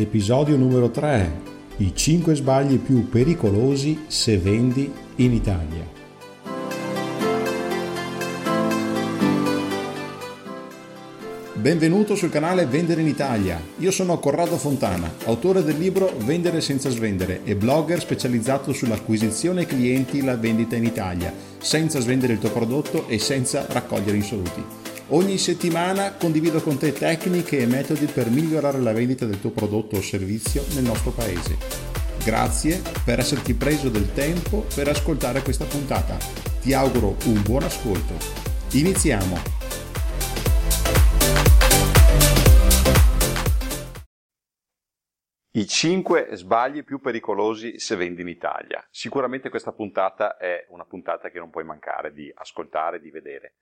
Episodio numero 3. I 5 sbagli più pericolosi se vendi in Italia. Benvenuto sul canale Vendere in Italia. Io sono Corrado Fontana, autore del libro Vendere senza svendere e blogger specializzato sull'acquisizione clienti e la vendita in Italia, senza svendere il tuo prodotto e senza raccogliere insoluti. Ogni settimana condivido con te tecniche e metodi per migliorare la vendita del tuo prodotto o servizio nel nostro paese. Grazie per esserti preso del tempo per ascoltare questa puntata. Ti auguro un buon ascolto. Iniziamo! I 5 sbagli più pericolosi se vendi in Italia. Sicuramente questa puntata è una puntata che non puoi mancare di ascoltare, di vedere.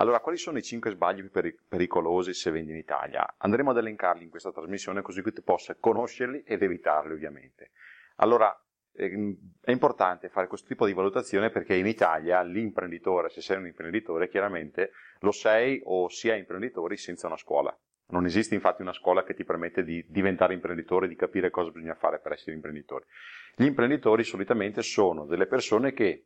Allora, quali sono i 5 sbagli più pericolosi se vendi in Italia? Andremo ad elencarli in questa trasmissione così che tu possa conoscerli ed evitarli, ovviamente. Allora, ehm, è importante fare questo tipo di valutazione perché in Italia l'imprenditore, se sei un imprenditore, chiaramente lo sei o si è imprenditori senza una scuola. Non esiste infatti una scuola che ti permette di diventare imprenditore, di capire cosa bisogna fare per essere imprenditori. Gli imprenditori solitamente sono delle persone che,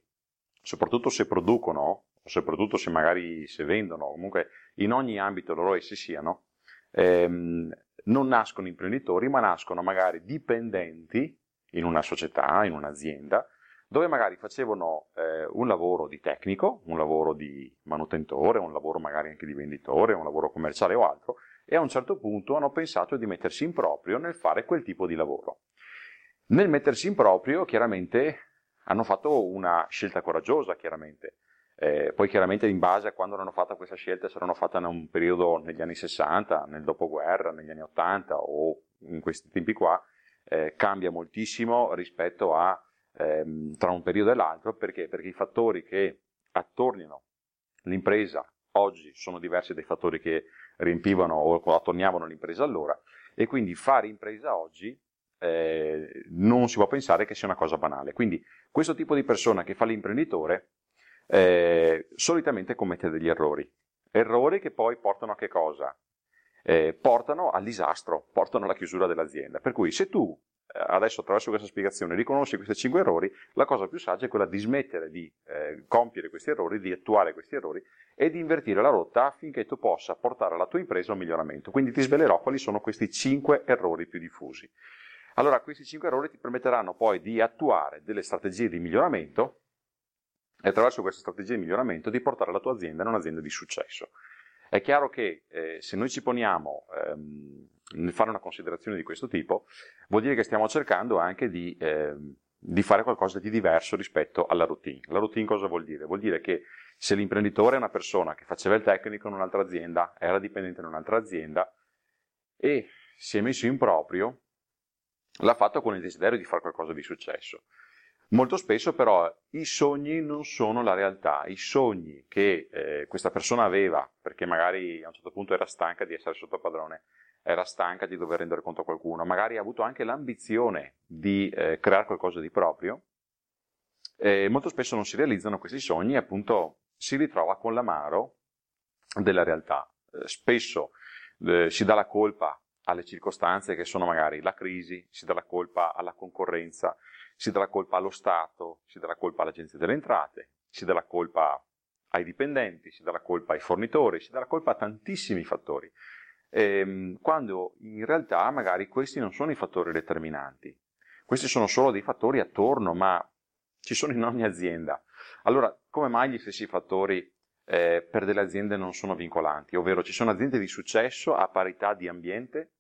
soprattutto se producono soprattutto se magari se vendono, comunque in ogni ambito loro essi siano, ehm, non nascono imprenditori, ma nascono magari dipendenti in una società, in un'azienda, dove magari facevano eh, un lavoro di tecnico, un lavoro di manutentore, un lavoro magari anche di venditore, un lavoro commerciale o altro, e a un certo punto hanno pensato di mettersi in proprio nel fare quel tipo di lavoro. Nel mettersi in proprio, chiaramente, hanno fatto una scelta coraggiosa, chiaramente, eh, poi chiaramente in base a quando hanno fatto questa scelta, se l'hanno fatta in un periodo negli anni 60, nel dopoguerra, negli anni 80 o in questi tempi qua, eh, cambia moltissimo rispetto a ehm, tra un periodo e l'altro, perché? Perché i fattori che attorniano l'impresa oggi sono diversi dai fattori che riempivano o attorniavano l'impresa allora, e quindi fare impresa oggi eh, non si può pensare che sia una cosa banale. Quindi questo tipo di persona che fa l'imprenditore eh, solitamente commette degli errori. Errori che poi portano a che cosa? Eh, portano al disastro, portano alla chiusura dell'azienda. Per cui se tu eh, adesso attraverso questa spiegazione riconosci questi cinque errori, la cosa più saggia è quella di smettere di eh, compiere questi errori, di attuare questi errori e di invertire la rotta affinché tu possa portare la tua impresa a un miglioramento. Quindi ti svelerò quali sono questi cinque errori più diffusi. Allora, questi cinque errori ti permetteranno poi di attuare delle strategie di miglioramento e attraverso questa strategia di miglioramento di portare la tua azienda in un'azienda di successo. È chiaro che eh, se noi ci poniamo ehm, nel fare una considerazione di questo tipo, vuol dire che stiamo cercando anche di, eh, di, fare qualcosa di diverso rispetto alla routine. La routine cosa vuol dire? Vuol dire che se l'imprenditore è una persona che faceva il tecnico in un'altra azienda, era dipendente in un'altra azienda e si è messo in proprio, l'ha fatto con il desiderio di fare qualcosa di successo. Molto spesso però i sogni non sono la realtà, i sogni che eh, questa persona aveva, perché magari a un certo punto era stanca di essere sotto padrone, era stanca di dover rendere conto a qualcuno, magari ha avuto anche l'ambizione di eh, creare qualcosa di proprio, eh, molto spesso non si realizzano questi sogni e appunto si ritrova con l'amaro della realtà. Eh, spesso eh, si dà la colpa alle circostanze che sono magari la crisi, si dà la colpa alla concorrenza, si dà la colpa allo Stato, si dà la colpa all'Agenzia delle Entrate, si dà la colpa ai dipendenti, si dà la colpa ai fornitori, si dà la colpa a tantissimi fattori, ehm, quando in realtà magari questi non sono i fattori determinanti, questi sono solo dei fattori attorno, ma ci sono in ogni azienda. Allora, come mai gli stessi fattori eh, per delle aziende non sono vincolanti? Ovvero ci sono aziende di successo a parità di ambiente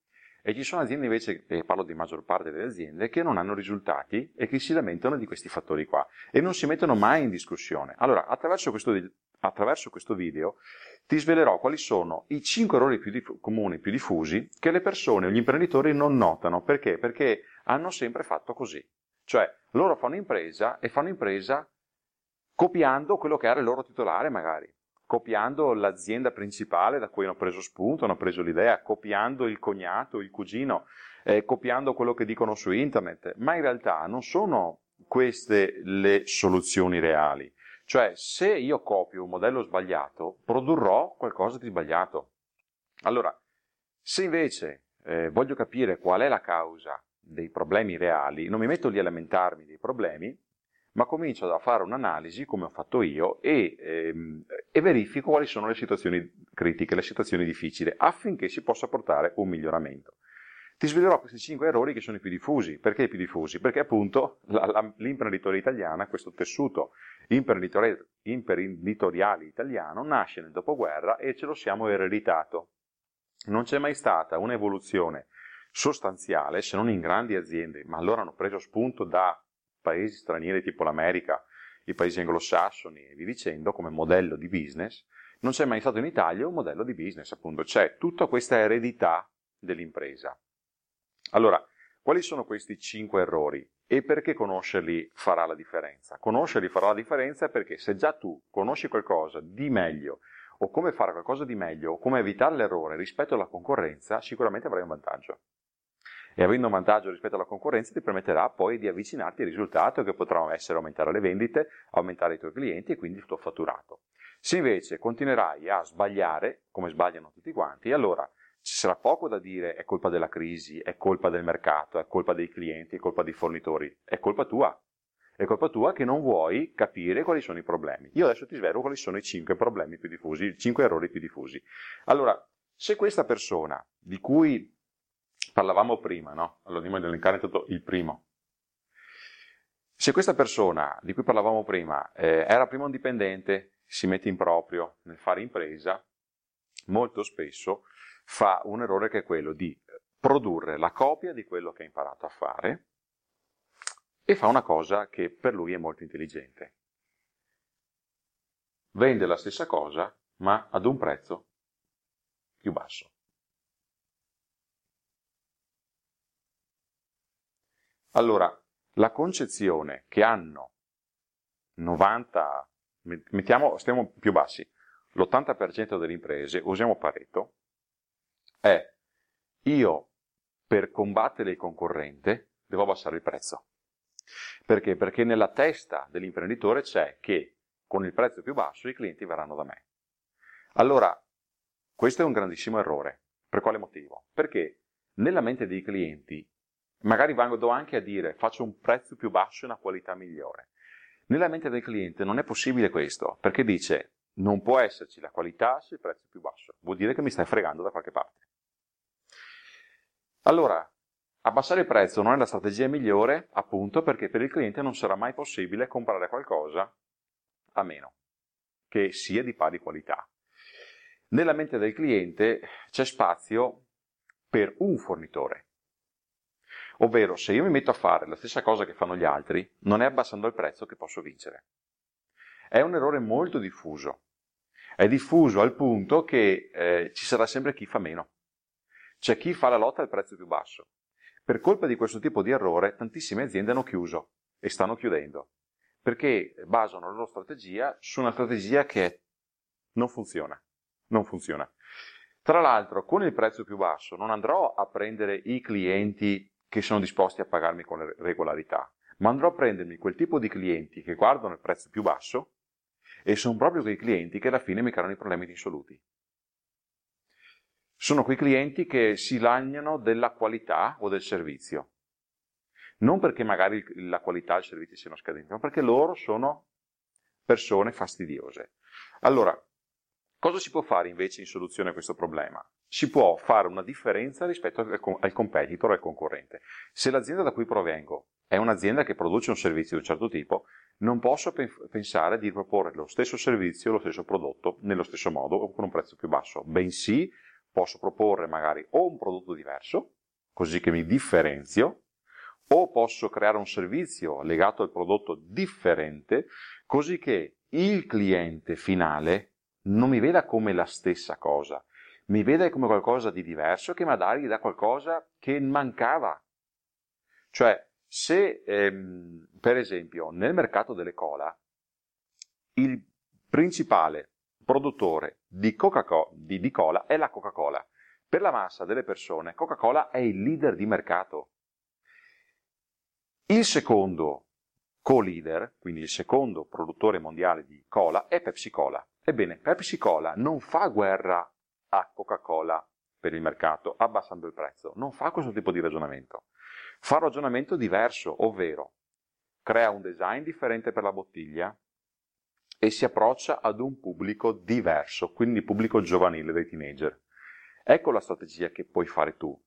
e ci sono aziende invece, e parlo di maggior parte delle aziende, che non hanno risultati e che si lamentano di questi fattori qua e non si mettono mai in discussione. Allora, attraverso questo, attraverso questo video ti svelerò quali sono i 5 errori più dif- comuni, più diffusi, che le persone o gli imprenditori non notano. Perché? Perché hanno sempre fatto così. Cioè, loro fanno impresa e fanno impresa copiando quello che era il loro titolare magari copiando l'azienda principale da cui hanno preso spunto, hanno preso l'idea, copiando il cognato, il cugino, eh, copiando quello che dicono su internet, ma in realtà non sono queste le soluzioni reali. Cioè, se io copio un modello sbagliato, produrrò qualcosa di sbagliato. Allora, se invece eh, voglio capire qual è la causa dei problemi reali, non mi metto lì a lamentarmi dei problemi, ma comincio a fare un'analisi, come ho fatto io, e, ehm, e, verifico quali sono le situazioni critiche, le situazioni difficili, affinché si possa portare un miglioramento. Ti svelerò questi cinque errori che sono i più diffusi. Perché i più diffusi? Perché appunto la, la, l'imprenditoria italiana, questo tessuto imprenditoriale, imprenditoriale italiano, nasce nel dopoguerra e ce lo siamo ereditato. Non c'è mai stata un'evoluzione sostanziale, se non in grandi aziende, ma allora hanno preso spunto da paesi stranieri tipo l'America, i paesi anglosassoni e via dicendo, come modello di business, non c'è mai stato in Italia un modello di business, appunto, c'è tutta questa eredità dell'impresa. Allora, quali sono questi cinque errori e perché conoscerli farà la differenza? Conoscerli farà la differenza perché se già tu conosci qualcosa di meglio o come fare qualcosa di meglio o come evitare l'errore rispetto alla concorrenza, sicuramente avrai un vantaggio e avendo un vantaggio rispetto alla concorrenza ti permetterà poi di avvicinarti al risultato che potrà essere aumentare le vendite, aumentare i tuoi clienti e quindi il tuo fatturato. Se invece continuerai a sbagliare, come sbagliano tutti quanti, allora ci sarà poco da dire è colpa della crisi, è colpa del mercato, è colpa dei clienti, è colpa dei fornitori, è colpa tua. È colpa tua che non vuoi capire quali sono i problemi. Io adesso ti svelo quali sono i cinque problemi più diffusi, i cinque errori più diffusi. Allora, se questa persona di cui parlavamo prima, no? Allora andiamo ad elencare tutto il primo. Se questa persona di cui parlavamo prima eh, era prima un dipendente, si mette in proprio nel fare impresa, molto spesso fa un errore che è quello di produrre la copia di quello che ha imparato a fare e fa una cosa che per lui è molto intelligente. Vende la stessa cosa ma ad un prezzo più basso. Allora, la concezione che hanno 90, mettiamo, stiamo più bassi, l'80% delle imprese, usiamo Pareto, è io per combattere il concorrente devo abbassare il prezzo. Perché? Perché nella testa dell'imprenditore c'è che con il prezzo più basso i clienti verranno da me. Allora, questo è un grandissimo errore. Per quale motivo? Perché nella mente dei clienti Magari vado anche a dire faccio un prezzo più basso e una qualità migliore. Nella mente del cliente non è possibile questo, perché dice non può esserci la qualità se il prezzo è più basso. Vuol dire che mi stai fregando da qualche parte. Allora, abbassare il prezzo non è la strategia migliore, appunto perché per il cliente non sarà mai possibile comprare qualcosa a meno, che sia di pari qualità. Nella mente del cliente c'è spazio per un fornitore, Ovvero, se io mi metto a fare la stessa cosa che fanno gli altri, non è abbassando il prezzo che posso vincere. È un errore molto diffuso. È diffuso al punto che eh, ci sarà sempre chi fa meno. C'è chi fa la lotta al prezzo più basso. Per colpa di questo tipo di errore, tantissime aziende hanno chiuso e stanno chiudendo, perché basano la loro strategia su una strategia che non funziona. Non funziona. Tra l'altro, con il prezzo più basso non andrò a prendere i clienti che sono disposti a pagarmi con regolarità, ma andrò a prendermi quel tipo di clienti che guardano il prezzo più basso e sono proprio quei clienti che alla fine mi creano i problemi insoluti. Sono quei clienti che si lagnano della qualità o del servizio. Non perché magari la qualità il servizio siano scadenti, ma perché loro sono persone fastidiose. Allora, cosa si può fare invece in soluzione a questo problema? si può fare una differenza rispetto al, competitor, al concorrente. Se l'azienda da cui provengo è un'azienda che produce un servizio di un certo tipo, non posso pensare di proporre lo stesso servizio, lo stesso prodotto nello stesso modo o con un prezzo più basso, bensì posso proporre magari o un prodotto diverso, così che mi differenzio, o posso creare un servizio legato al prodotto differente, così che il cliente finale non mi veda come la stessa cosa, mi vede come qualcosa di diverso che magari dà qualcosa che mancava. Cioè, se ehm, per esempio nel mercato delle cola il principale produttore di, di, di cola è la Coca-Cola, per la massa delle persone Coca-Cola è il leader di mercato. Il secondo co-leader, quindi il secondo produttore mondiale di cola, è Pepsi Cola. Ebbene, Pepsi Cola non fa guerra a Coca-Cola per il mercato abbassando il prezzo. Non fa questo tipo di ragionamento. Fa un ragionamento diverso, ovvero crea un design differente per la bottiglia e si approccia ad un pubblico diverso, quindi pubblico giovanile dei teenager. Ecco la strategia che puoi fare tu.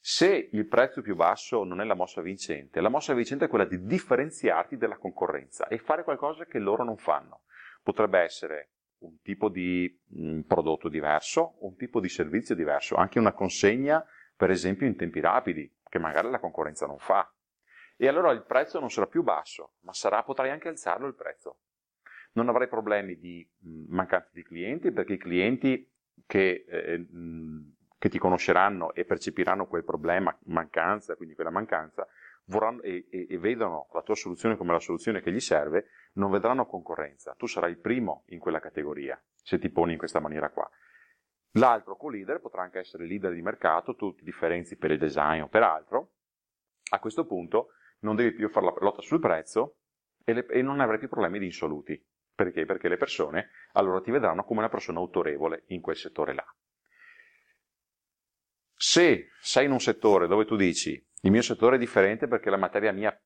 Se il prezzo più basso non è la mossa vincente, la mossa vincente è quella di differenziarti dalla concorrenza e fare qualcosa che loro non fanno. Potrebbe essere un tipo di mm, prodotto diverso, un tipo di servizio diverso, anche una consegna, per esempio, in tempi rapidi, che magari la concorrenza non fa. E allora il prezzo non sarà più basso, ma sarà, potrai anche alzarlo il prezzo. Non avrai problemi di mm, mancanza di clienti, perché i clienti che, eh, mh, mm, che ti conosceranno e percepiranno quel problema, mancanza, quindi quella mancanza, vorranno, e, e, e, vedono la tua soluzione come la soluzione che gli serve, non vedranno concorrenza. Tu sarai il primo in quella categoria, se ti poni in questa maniera qua. L'altro co-leader potrà anche essere leader di mercato, tu ti differenzi per il design o per altro. A questo punto non devi più fare la lotta sul prezzo e, le, e non avrai più problemi di insoluti. Perché? Perché le persone allora ti vedranno come una persona autorevole in quel settore là. Se sei in un settore dove tu dici il mio settore è differente perché la materia mia,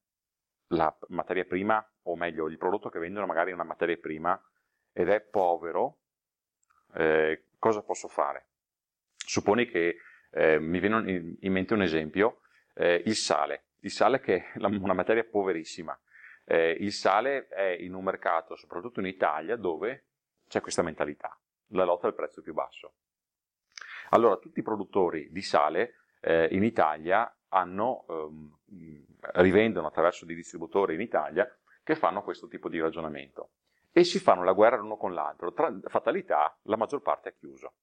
la materia prima, o meglio, il prodotto che vendono magari è una materia prima ed è povero, eh, cosa posso fare? Supponi che eh, mi viene in mente un esempio, eh, il sale. Il sale che è una materia poverissima. Eh, il sale è in un mercato, soprattutto in Italia, dove c'è questa mentalità, la lotta al prezzo più basso. Allora, tutti i produttori di sale eh, in Italia hanno, ehm, rivendono attraverso dei distributori in Italia che fanno questo tipo di ragionamento e si fanno la guerra l'uno con l'altro. Tra fatalità, la maggior parte è chiuso.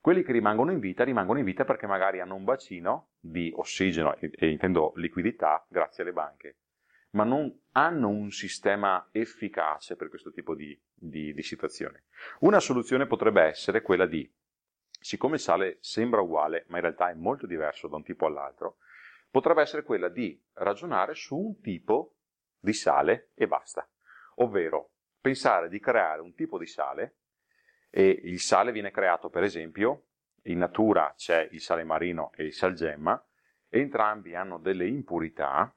Quelli che rimangono in vita rimangono in vita perché magari hanno un bacino di ossigeno, e, e intendo liquidità, grazie alle banche, ma non hanno un sistema efficace per questo tipo di, di, di situazioni. Una soluzione potrebbe essere quella di, siccome il sale sembra uguale, ma in realtà è molto diverso da un tipo all'altro, potrebbe essere quella di ragionare su un tipo di sale e basta, ovvero pensare di creare un tipo di sale e il sale viene creato per esempio, in natura c'è il sale marino e il salgemma, entrambi hanno delle impurità,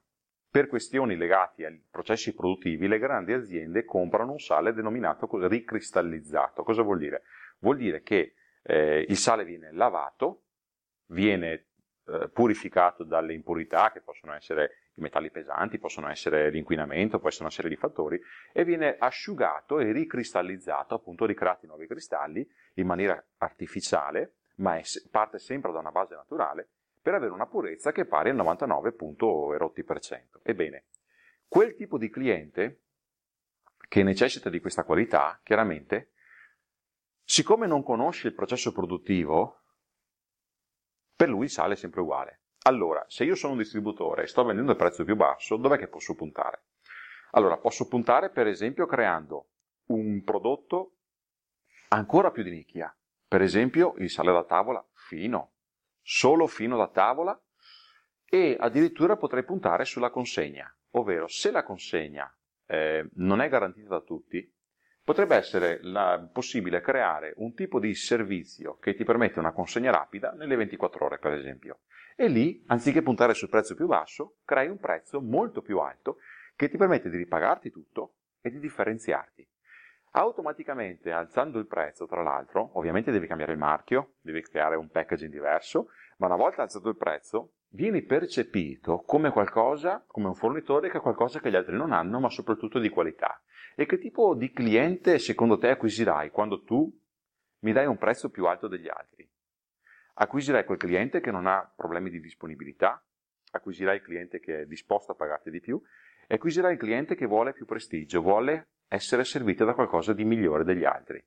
per questioni legate ai processi produttivi le grandi aziende comprano un sale denominato ricristallizzato. Cosa vuol dire? Vuol dire che eh, il sale viene lavato, viene eh, purificato dalle impurità che possono essere i metalli pesanti, possono essere l'inquinamento, possono essere i fattori, e viene asciugato e ricristallizzato, appunto ricreati nuovi cristalli in maniera artificiale, ma è, parte sempre da una base naturale, per avere una purezza che è pari al 99,erotti%. Ebbene, quel tipo di cliente che necessita di questa qualità, chiaramente, siccome non conosce il processo produttivo, per lui il sale è sempre uguale. Allora, se io sono un distributore e sto vendendo il prezzo più basso, dov'è che posso puntare? Allora, posso puntare per esempio creando un prodotto ancora più di nicchia. Per esempio il sale da tavola fino, solo fino da tavola e addirittura potrei puntare sulla consegna, ovvero se la consegna eh, non è garantita da tutti, potrebbe essere la, possibile creare un tipo di servizio che ti permette una consegna rapida nelle 24 ore, per esempio. E lì, anziché puntare sul prezzo più basso, crei un prezzo molto più alto che ti permette di ripagarti tutto e di differenziarti. Automaticamente, alzando il prezzo, tra l'altro, ovviamente devi cambiare il marchio, devi creare un packaging diverso, ma una volta alzato il prezzo, vieni percepito come qualcosa, come un fornitore che ha qualcosa che gli altri non hanno, ma soprattutto di qualità. E che tipo di cliente secondo te acquisirai quando tu mi dai un prezzo più alto degli altri? Acquisirai quel cliente che non ha problemi di disponibilità, acquisirai il cliente che è disposto a pagarti di più e acquisirai il cliente che vuole più prestigio, vuole essere servito da qualcosa di migliore degli altri.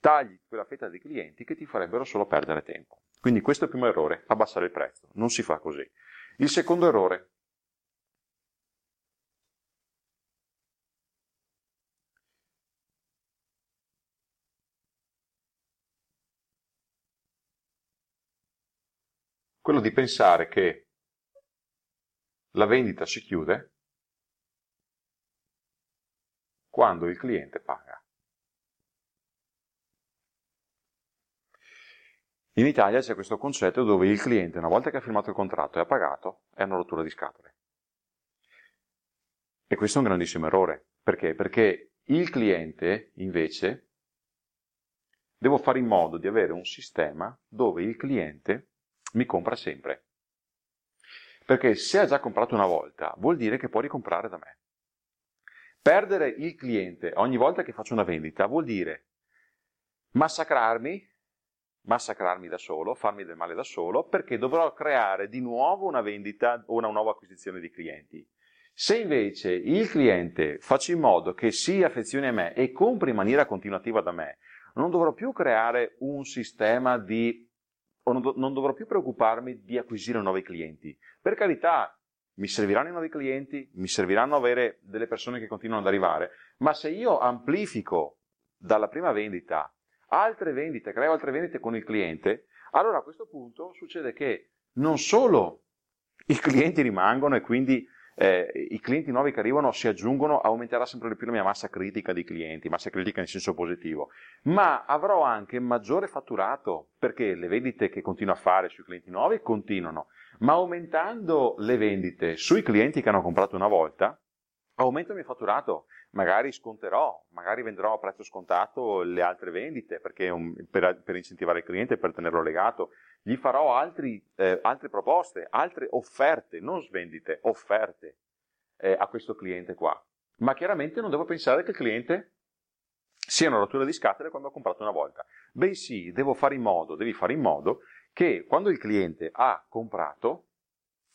Tagli quella fetta di clienti che ti farebbero solo perdere tempo. Quindi questo è il primo errore, abbassare il prezzo. Non si fa così. Il secondo errore, quello di pensare che la vendita si chiude quando il cliente paga. In Italia c'è questo concetto dove il cliente, una volta che ha firmato il contratto e ha pagato, è una rottura di scatole. E questo è un grandissimo errore. Perché? Perché il cliente, invece, devo fare in modo di avere un sistema dove il cliente mi compra sempre. Perché se ha già comprato una volta, vuol dire che può ricomprare da me. Perdere il cliente ogni volta che faccio una vendita vuol dire massacrarmi massacrarmi da solo, farmi del male da solo, perché dovrò creare di nuovo una vendita o una nuova acquisizione di clienti. Se invece il cliente faccio in modo che si affezioni a me e compri in maniera continuativa da me, non dovrò più creare un sistema di o non, do, non dovrò più preoccuparmi di acquisire nuovi clienti. Per carità, mi serviranno i nuovi clienti, mi serviranno avere delle persone che continuano ad arrivare, ma se io amplifico dalla prima vendita altre vendite, creo altre vendite con il cliente, allora a questo punto succede che non solo i clienti rimangono e quindi eh, i clienti nuovi che arrivano si aggiungono, aumenterà sempre di più la mia massa critica di clienti, massa critica in senso positivo, ma avrò anche maggiore fatturato perché le vendite che continuo a fare sui clienti nuovi continuano, ma aumentando le vendite sui clienti che hanno comprato una volta, aumento il mio fatturato. Magari sconterò, magari venderò a prezzo scontato le altre vendite un, per, per, incentivare il cliente, per tenerlo legato, gli farò altri, eh, altre proposte, altre offerte, non svendite, offerte eh, a questo cliente qua. Ma chiaramente non devo pensare che il cliente sia una rottura di scatole quando ho comprato una volta, bensì devo fare in modo, devi fare in modo che quando il cliente ha comprato,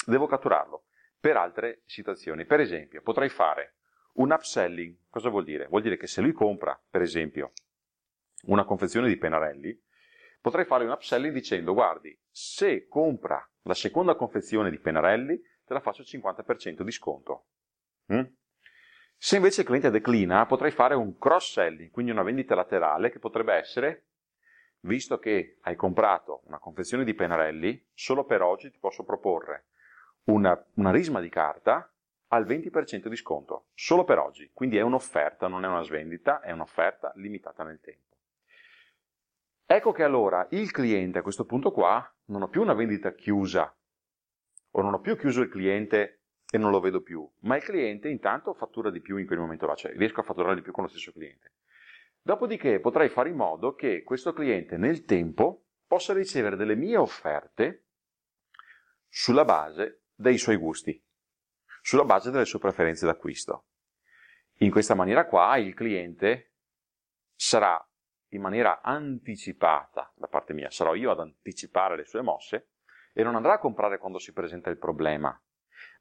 devo catturarlo per altre situazioni. Per esempio, potrei fare un upselling cosa vuol dire? Vuol dire che se lui compra, per esempio, una confezione di pennarelli, potrei fare un upselling dicendo guardi, se compra la seconda confezione di pennarelli, te la faccio al 50% di sconto. Mm? Se invece il cliente declina, potrei fare un cross-selling, quindi una vendita laterale che potrebbe essere, visto che hai comprato una confezione di pennarelli, solo per oggi ti posso proporre una, una risma di carta al 20% di sconto, solo per oggi. Quindi è un'offerta, non è una svendita, è un'offerta limitata nel tempo. Ecco che allora il cliente a questo punto qua non ho più una vendita chiusa o non ho più chiuso il cliente e non lo vedo più, ma il cliente intanto fattura di più in quel momento là, cioè riesco a fatturare di più con lo stesso cliente. Dopodiché potrei fare in modo che questo cliente nel tempo possa ricevere delle mie offerte sulla base dei suoi gusti sulla base delle sue preferenze d'acquisto. In questa maniera qua il cliente sarà in maniera anticipata da parte mia, sarò io ad anticipare le sue mosse e non andrà a comprare quando si presenta il problema,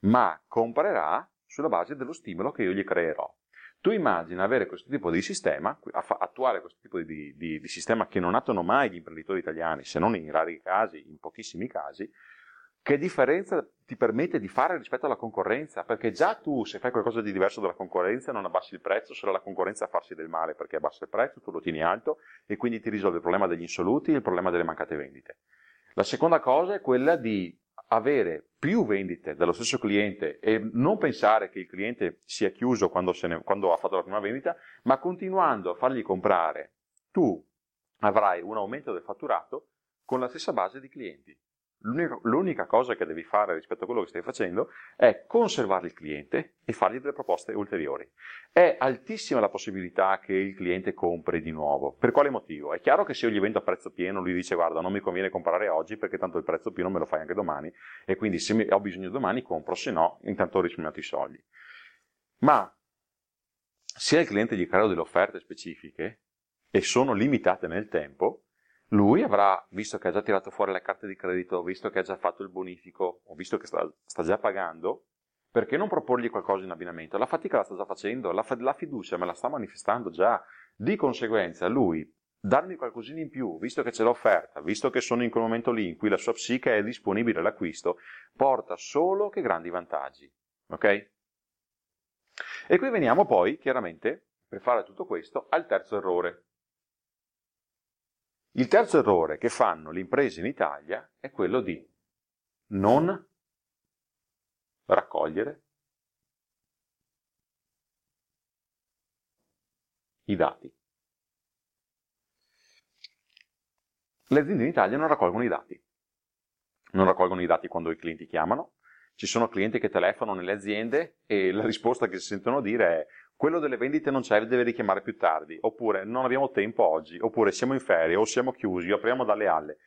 ma comprerà sulla base dello stimolo che io gli creerò. Tu immagina avere questo tipo di sistema, attuare questo tipo di, di, di sistema che non attuano mai gli imprenditori italiani, se non in rari casi, in pochissimi casi, che differenza ti permette di fare rispetto alla concorrenza? Perché già tu, se fai qualcosa di diverso dalla concorrenza, non abbassi il prezzo, sarà la concorrenza a farsi del male perché abbassa il prezzo, tu lo tieni alto e quindi ti risolve il problema degli insoluti e il problema delle mancate vendite. La seconda cosa è quella di avere più vendite dallo stesso cliente e non pensare che il cliente sia chiuso quando, ne, quando ha fatto la prima vendita, ma continuando a fargli comprare, tu avrai un aumento del fatturato con la stessa base di clienti. L'unica, l'unica, cosa che devi fare rispetto a quello che stai facendo è conservare il cliente e fargli delle proposte ulteriori. È altissima la possibilità che il cliente compri di nuovo. Per quale motivo? È chiaro che se io gli vendo a prezzo pieno, lui dice guarda non mi conviene comprare oggi perché tanto il prezzo pieno me lo fai anche domani e quindi se ho bisogno domani compro, se no intanto ho risparmiato i soldi. Ma se al cliente gli creo delle offerte specifiche e sono limitate nel tempo, lui avrà, visto che ha già tirato fuori le carte di credito, visto che ha già fatto il bonifico, o visto che sta, sta già pagando, perché non proporgli qualcosa in abbinamento? La fatica la sta già facendo, la, la fiducia me la sta manifestando già. Di conseguenza, lui darmi qualcosina in più, visto che c'è l'offerta, visto che sono in quel momento lì in cui la sua psiche è disponibile all'acquisto, porta solo che grandi vantaggi. Ok? E qui veniamo poi, chiaramente, per fare tutto questo, al terzo errore. Il terzo errore che fanno le imprese in Italia è quello di non raccogliere i dati. Le aziende in Italia non raccolgono i dati. Non raccolgono i dati quando i clienti chiamano. Ci sono clienti che telefonano nelle aziende e la risposta che si sentono dire è quello delle vendite non c'è, deve richiamare più tardi, oppure non abbiamo tempo oggi, oppure siamo in ferie o siamo chiusi, o apriamo dalle alle.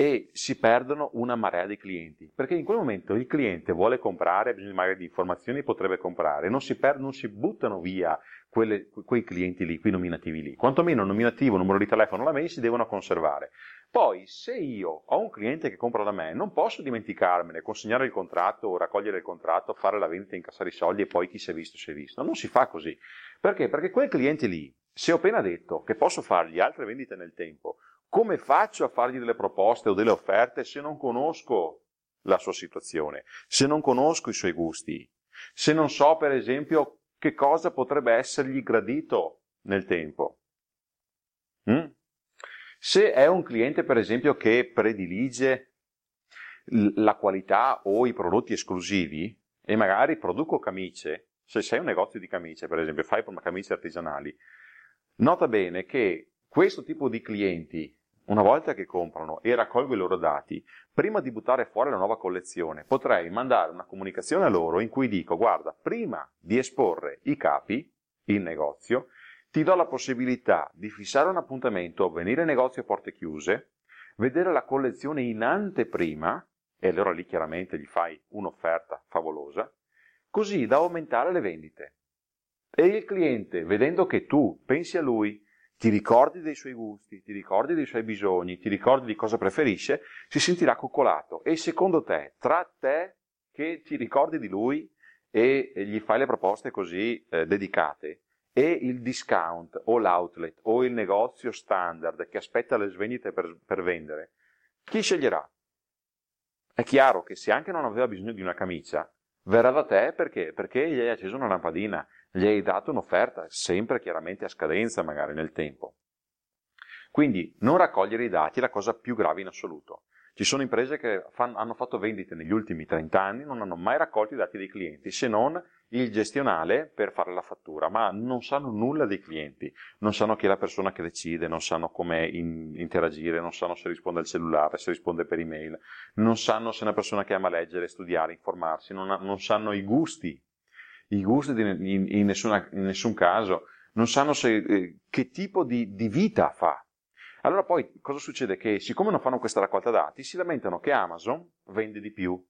E si perdono una marea di clienti, perché in quel momento il cliente vuole comprare, ha bisogno magari di informazioni, potrebbe comprare, non si, per, non si buttano via quelle, quei clienti lì, quei nominativi lì. Quantomeno nominativo, numero di telefono, la mail si devono conservare. Poi, se io ho un cliente che compra da me, non posso dimenticarmene, consegnare il contratto, raccogliere il contratto, fare la vendita, incassare i soldi e poi chi si è visto si è visto. Non si fa così. Perché? Perché quel cliente lì, se ho appena detto che posso fargli altre vendite nel tempo, come faccio a fargli delle proposte o delle offerte se non conosco la sua situazione, se non conosco i suoi gusti, se non so, per esempio, che cosa potrebbe essergli gradito nel tempo? Mm? Se è un cliente, per esempio, che predilige la qualità o i prodotti esclusivi e magari produco camicie, se sei un negozio di camicie, per esempio, fai camicie artigianali, nota bene che questo tipo di clienti, una volta che comprano e raccolgo i loro dati, prima di buttare fuori la nuova collezione, potrei mandare una comunicazione a loro in cui dico, guarda, prima di esporre i capi, il negozio, ti do la possibilità di fissare un appuntamento, venire in negozio a porte chiuse, vedere la collezione in anteprima, e allora lì chiaramente gli fai un'offerta favolosa, così da aumentare le vendite. E il cliente, vedendo che tu pensi a lui, ti ricordi dei suoi gusti, ti ricordi dei suoi bisogni, ti ricordi di cosa preferisce, si sentirà coccolato. E secondo te, tra te che ti ricordi di lui e gli fai le proposte così eh, dedicate, e il discount o l'outlet o il negozio standard che aspetta le svendite per, per vendere, chi sceglierà? È chiaro che se anche non aveva bisogno di una camicia, verrà da te perché? Perché gli hai acceso una lampadina, gli hai dato un'offerta, sempre chiaramente a scadenza magari nel tempo. Quindi non raccogliere i dati è la cosa più grave in assoluto. Ci sono imprese che fan, hanno fatto vendite negli ultimi 30 anni, non hanno mai raccolto i dati dei clienti, se non il gestionale per fare la fattura, ma non sanno nulla dei clienti, non sanno chi è la persona che decide, non sanno come in, interagire, non sanno se risponde al cellulare, se risponde per email, non sanno se è una persona che ama leggere, studiare, informarsi, non, non sanno i gusti, i gusti di, in, in, nessuna, in, nessun caso, non sanno se, eh, che tipo di, di vita fa allora poi cosa succede? Che siccome non fanno questa raccolta dati, si lamentano che Amazon vende di più.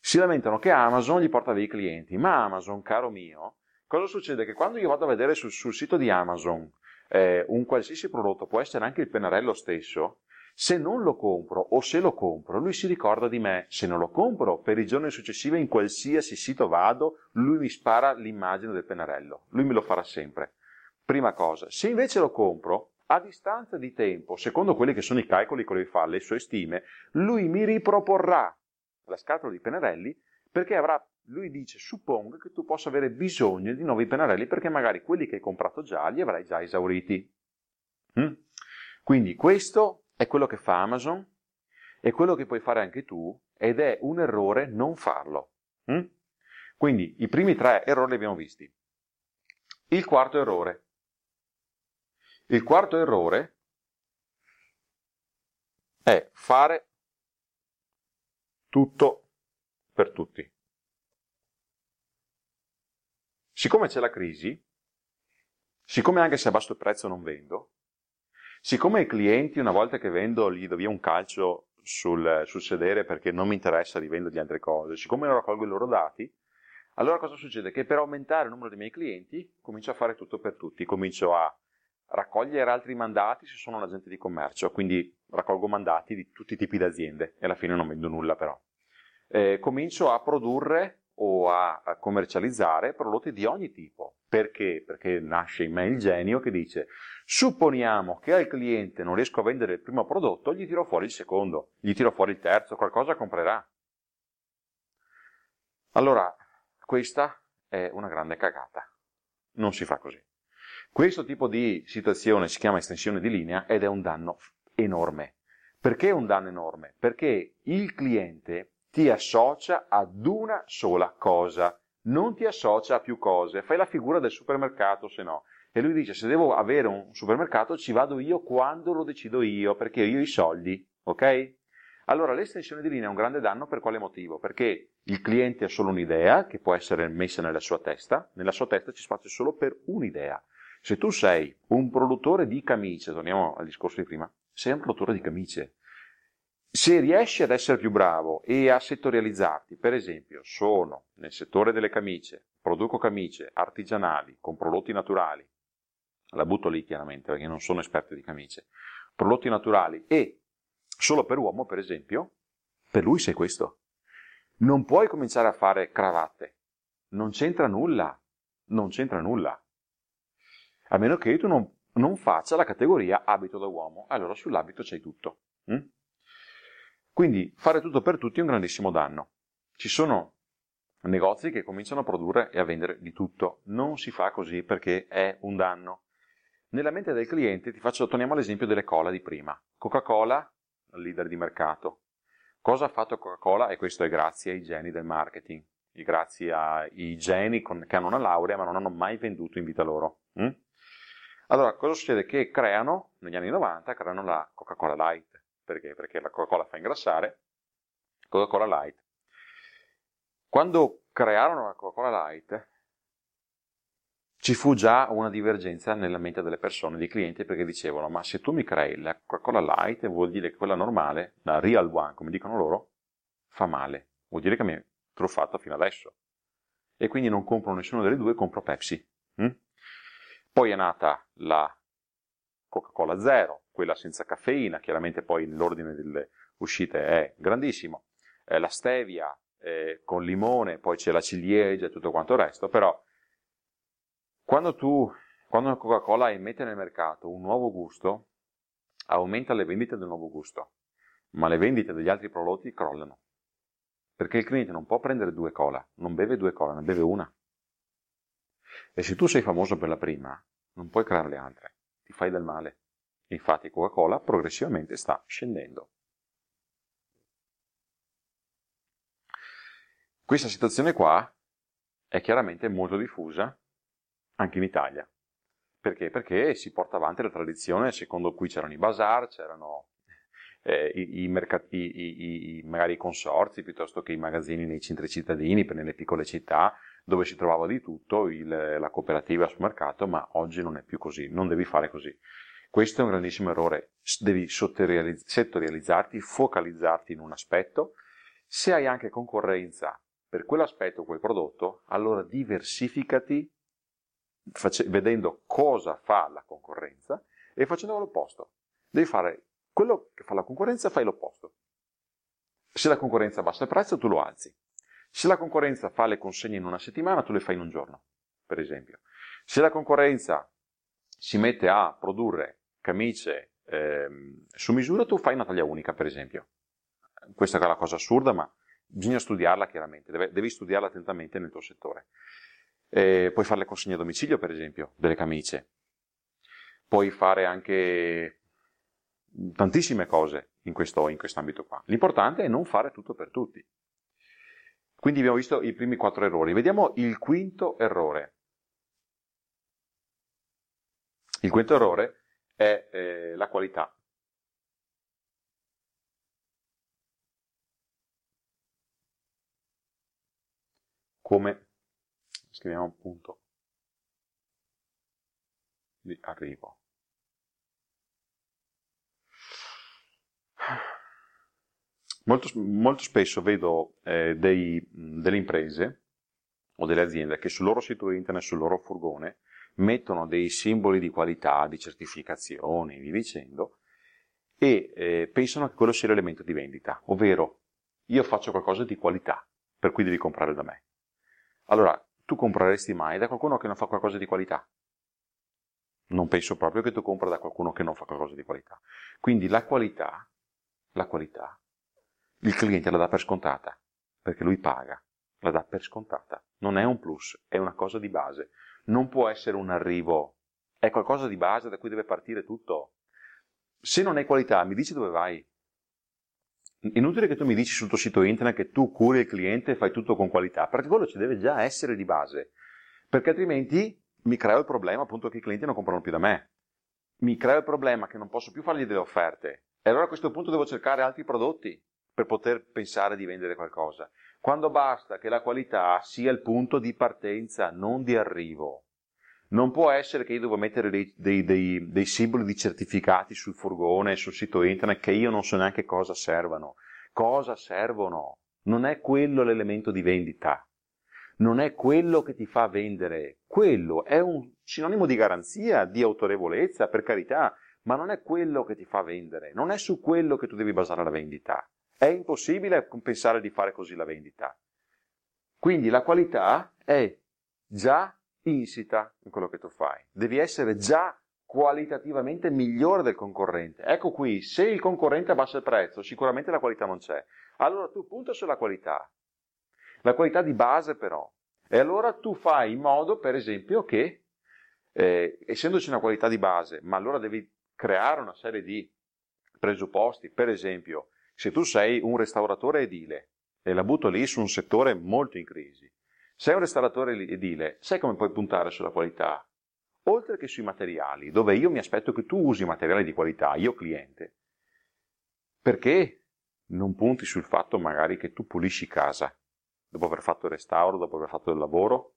Si lamentano che Amazon gli porta via i clienti. Ma Amazon, caro mio, cosa succede? Che quando io vado a vedere sul, sul sito di Amazon eh, un qualsiasi prodotto, può essere anche il pennarello stesso, se non lo compro o se lo compro, lui si ricorda di me. Se non lo compro, per i giorni successivi in qualsiasi sito vado, lui mi spara l'immagine del pennarello. Lui me lo farà sempre. Prima cosa. Se invece lo compro, a distanza di tempo, secondo quelli che sono i calcoli che lui fa, le sue stime, lui mi riproporrà la scatola di pennarelli perché avrà, lui dice, suppongo che tu possa avere bisogno di nuovi pennarelli perché magari quelli che hai comprato già li avrai già esauriti. Mm? Quindi questo è quello che fa Amazon, è quello che puoi fare anche tu ed è un errore non farlo. Mm? Quindi i primi tre errori li abbiamo visti. Il quarto errore, il quarto errore è fare tutto per tutti. Siccome c'è la crisi, siccome anche se abbasso il prezzo non vendo, siccome i clienti una volta che vendo gli do via un calcio sul, sul sedere perché non mi interessa di vendergli altre cose, siccome non raccolgo i loro dati, allora cosa succede? Che per aumentare il numero dei miei clienti comincio a fare tutto per tutti, comincio a raccogliere altri mandati se sono un agente di commercio, quindi raccolgo mandati di tutti i tipi di aziende e alla fine non vendo nulla però. Eh, comincio a produrre o a, a commercializzare prodotti di ogni tipo. Perché? Perché nasce in me il genio che dice supponiamo che al cliente non riesco a vendere il primo prodotto, gli tiro fuori il secondo, gli tiro fuori il terzo, qualcosa comprerà. Allora, questa è una grande cagata. Non si fa così. Questo tipo di situazione si chiama estensione di linea ed è un danno enorme. Perché è un danno enorme? Perché il cliente ti associa ad una sola cosa, non ti associa a più cose. Fai la figura del supermercato, se no. E lui dice, se devo avere un supermercato ci vado io quando lo decido io, perché io ho i soldi, ok? Allora l'estensione di linea è un grande danno per quale motivo? Perché il cliente ha solo un'idea che può essere messa nella sua testa, nella sua testa c'è spazio solo per un'idea. Se tu sei un produttore di camicie, torniamo al discorso di prima, sei un produttore di camicie. Se riesci ad essere più bravo e a settorializzarti, per esempio, sono nel settore delle camicie, produco camicie artigianali con prodotti naturali, la butto lì chiaramente perché non sono esperto di camicie, prodotti naturali e solo per uomo, per esempio, per lui sei questo. Non puoi cominciare a fare cravatte. Non c'entra nulla. Non c'entra nulla. A meno che tu non, non faccia la categoria abito da uomo. Allora sull'abito c'hai tutto. Mm? Quindi fare tutto per tutti è un grandissimo danno. Ci sono negozi che cominciano a produrre e a vendere di tutto. Non si fa così perché è un danno. Nella mente del cliente ti faccio, torniamo all'esempio delle cola di prima. Coca-Cola leader di mercato. Cosa ha fatto Coca-Cola? E questo è grazie ai geni del marketing, grazie ai geni con, che hanno una laurea ma non hanno mai venduto in vita loro. Mm? Allora, cosa succede? Che creano, negli anni 90, creano la Coca-Cola Light. Perché? Perché la Coca-Cola fa ingrassare, Coca-Cola Light. Quando crearono la Coca-Cola Light, ci fu già una divergenza nella mente delle persone, dei clienti, perché dicevano, ma se tu mi crei la Coca-Cola Light, vuol dire che quella normale, la real one, come dicono loro, fa male. Vuol dire che mi è truffato fino adesso. E quindi non compro nessuna delle due, compro Pepsi. Mm? Poi è nata la Coca-Cola Zero, quella senza caffeina, chiaramente poi l'ordine delle uscite è grandissimo. Eh, la stevia eh, con limone, poi c'è la ciliegia e tutto quanto il resto, però quando tu, quando Coca-Cola emette nel mercato un nuovo gusto, aumenta le vendite del nuovo gusto, ma le vendite degli altri prodotti crollano. Perché il cliente non può prendere due cola, non beve due cola, ne beve una. E se tu sei famoso per la prima, non puoi creare le altre, ti fai del male. Infatti Coca-Cola progressivamente sta scendendo. Questa situazione qua è chiaramente molto diffusa anche in Italia. Perché? Perché si porta avanti la tradizione secondo cui c'erano i bazar, c'erano eh, i, i, mercati, i, magari i consorzi piuttosto che i magazzini nei centri cittadini, nelle piccole città, dove si trovava di tutto, il, la cooperativa sul mercato, ma oggi non è più così, non devi fare così. Questo è un grandissimo errore, devi settorializzarti, focalizzarti in un aspetto. Se hai anche concorrenza per quell'aspetto, quel prodotto, allora diversificati face- vedendo cosa fa la concorrenza e facendo l'opposto. Devi fare quello che fa la concorrenza, fai l'opposto. Se la concorrenza abbassa il prezzo, tu lo alzi. Se la concorrenza fa le consegne in una settimana, tu le fai in un giorno, per esempio. Se la concorrenza si mette a produrre camicie ehm, su misura, tu fai una taglia unica, per esempio. Questa è una cosa assurda, ma bisogna studiarla chiaramente, devi studiarla attentamente nel tuo settore. Eh, puoi fare le consegne a domicilio, per esempio, delle camicie. Puoi fare anche tantissime cose in questo in ambito qua. L'importante è non fare tutto per tutti. Quindi abbiamo visto i primi quattro errori. Vediamo il quinto errore. Il quinto errore è eh, la qualità. Come scriviamo un punto di arrivo. Molto, molto spesso vedo eh, dei, delle imprese o delle aziende che sul loro sito internet, sul loro furgone, mettono dei simboli di qualità, di certificazione e via dicendo, e eh, pensano che quello sia l'elemento di vendita, ovvero io faccio qualcosa di qualità, per cui devi comprare da me. Allora, tu compreresti mai da qualcuno che non fa qualcosa di qualità? Non penso proprio che tu compri da qualcuno che non fa qualcosa di qualità. Quindi la qualità, la qualità, il cliente la dà per scontata, perché lui paga, la dà per scontata. Non è un plus, è una cosa di base. Non può essere un arrivo, è qualcosa di base da cui deve partire tutto. Se non hai qualità, mi dici dove vai? Inutile che tu mi dici sul tuo sito internet che tu curi il cliente e fai tutto con qualità, perché quello ci deve già essere di base, perché altrimenti mi creo il problema appunto che i clienti non comprano più da me. Mi creo il problema che non posso più fargli delle offerte. E allora a questo punto devo cercare altri prodotti per poter pensare di vendere qualcosa. Quando basta che la qualità sia il punto di partenza, non di arrivo. Non può essere che io devo mettere dei, dei, dei, dei simboli di certificati sul furgone, sul sito internet, che io non so neanche cosa servano. Cosa servono? Non è quello l'elemento di vendita non è quello che ti fa vendere, quello è un sinonimo di garanzia, di autorevolezza, per carità, ma non è quello che ti fa vendere, non è su quello che tu devi basare la vendita. È impossibile pensare di fare così la vendita. Quindi la qualità è già insita in quello che tu fai, devi essere già qualitativamente migliore del concorrente. Ecco qui, se il concorrente abbassa il prezzo, sicuramente la qualità non c'è. Allora tu punta sulla qualità, la qualità di base però. E allora tu fai in modo, per esempio, che, eh, essendoci una qualità di base, ma allora devi creare una serie di presupposti, per esempio, se tu sei un restauratore edile, e la butto lì su un settore molto in crisi, sei un restauratore edile, sai come puoi puntare sulla qualità? Oltre che sui materiali, dove io mi aspetto che tu usi materiali di qualità, io cliente, perché non punti sul fatto magari che tu pulisci casa? dopo aver fatto il restauro, dopo aver fatto il lavoro.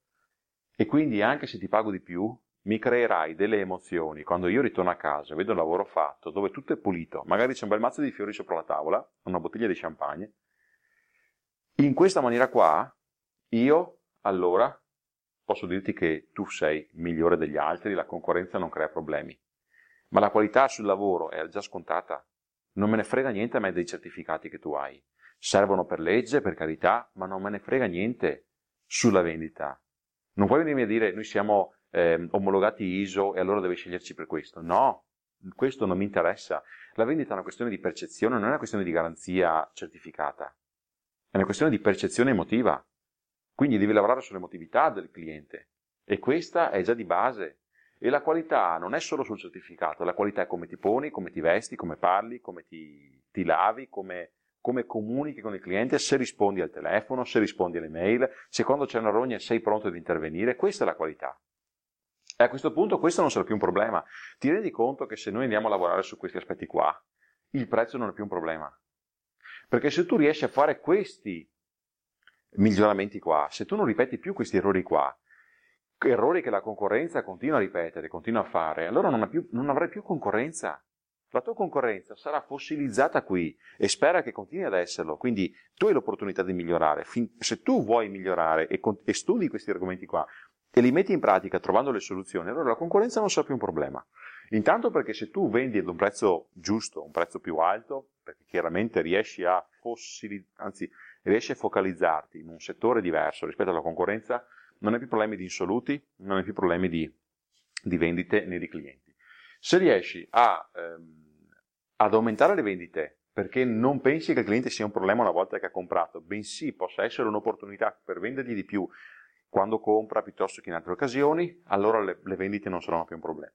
E quindi anche se ti pago di più, mi creerai delle emozioni quando io ritorno a casa, vedo il lavoro fatto, dove tutto è pulito, magari c'è un bel mazzo di fiori sopra la tavola, una bottiglia di champagne. In questa maniera qua, io allora posso dirti che tu sei migliore degli altri, la concorrenza non crea problemi. Ma la qualità sul lavoro è già scontata. Non me ne frega niente a me dei certificati che tu hai servono per legge, per carità, ma non me ne frega niente sulla vendita. Non puoi venirmi a dire noi siamo eh, omologati ISO e allora devi sceglierci per questo. No, questo non mi interessa. La vendita è una questione di percezione, non è una questione di garanzia certificata. È una questione di percezione emotiva. Quindi devi lavorare sull'emotività del cliente. E questa è già di base. E la qualità non è solo sul certificato, la qualità è come ti poni, come ti vesti, come parli, come ti, ti lavi, come come comunichi con il cliente, se rispondi al telefono, se rispondi alle mail, se quando c'è una rogna sei pronto ad intervenire, questa è la qualità. E a questo punto questo non sarà più un problema. Ti rendi conto che se noi andiamo a lavorare su questi aspetti qua, il prezzo non è più un problema. Perché se tu riesci a fare questi miglioramenti qua, se tu non ripeti più questi errori qua, errori che la concorrenza continua a ripetere, continua a fare, allora non, più, non avrai più concorrenza la tua concorrenza sarà fossilizzata qui e spera che continui ad esserlo. Quindi tu hai l'opportunità di migliorare. se tu vuoi migliorare e, e studi questi argomenti qua e li metti in pratica trovando le soluzioni, allora la concorrenza non sarà più un problema. Intanto perché se tu vendi ad un prezzo giusto, un prezzo più alto, perché chiaramente riesci a fossilizzare, anzi riesci a focalizzarti in un settore diverso rispetto alla concorrenza, non hai più problemi di insoluti, non hai più problemi di, di vendite né di clienti. Se riesci a, ehm, ad aumentare le vendite perché non pensi che il cliente sia un problema una volta che ha comprato, bensì possa essere un'opportunità per vendergli di più quando compra piuttosto che in altre occasioni, allora le, le vendite non saranno più un problema.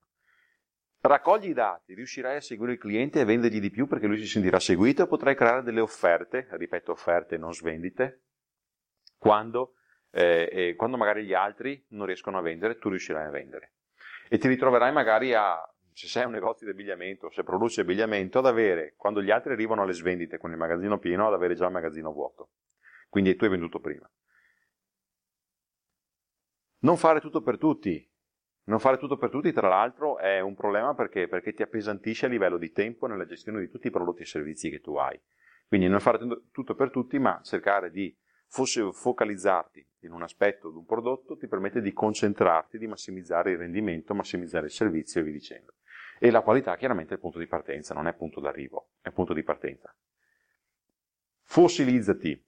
Raccogli i dati, riuscirai a seguire il cliente e vendergli di più perché lui si sentirà seguito e potrai creare delle offerte, ripeto offerte non svendite, quando, eh, quando magari gli altri non riescono a vendere, tu riuscirai a vendere. E ti ritroverai magari a se sei un negozio di abbigliamento, se produci abbigliamento, ad avere, quando gli altri arrivano alle svendite con il magazzino pieno, ad avere già il magazzino vuoto. Quindi tu hai venduto prima. Non fare tutto per tutti. Non fare tutto per tutti, tra l'altro, è un problema perché? perché ti appesantisce a livello di tempo nella gestione di tutti i prodotti e servizi che tu hai. Quindi non fare tutto per tutti, ma cercare di focalizzarti in un aspetto di un prodotto ti permette di concentrarti, di massimizzare il rendimento, massimizzare il servizio e via dicendo. E la qualità chiaramente è il punto di partenza, non è punto d'arrivo, è punto di partenza. Fossilizzati,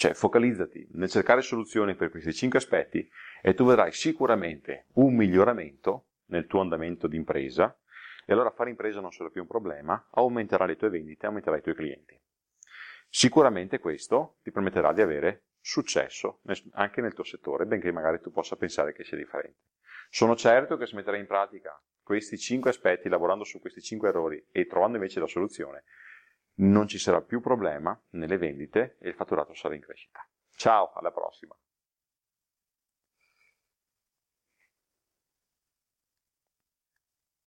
cioè focalizzati nel cercare soluzioni per questi cinque aspetti e tu vedrai sicuramente un miglioramento nel tuo andamento di impresa e allora fare impresa non sarà più un problema, aumenterà le tue vendite, aumenterà i tuoi clienti. Sicuramente questo ti permetterà di avere successo anche nel tuo settore, benché magari tu possa pensare che sia differente. Sono certo che se metterai in pratica questi cinque aspetti, lavorando su questi cinque errori e trovando invece la soluzione, non ci sarà più problema nelle vendite e il fatturato sarà in crescita. Ciao, alla prossima!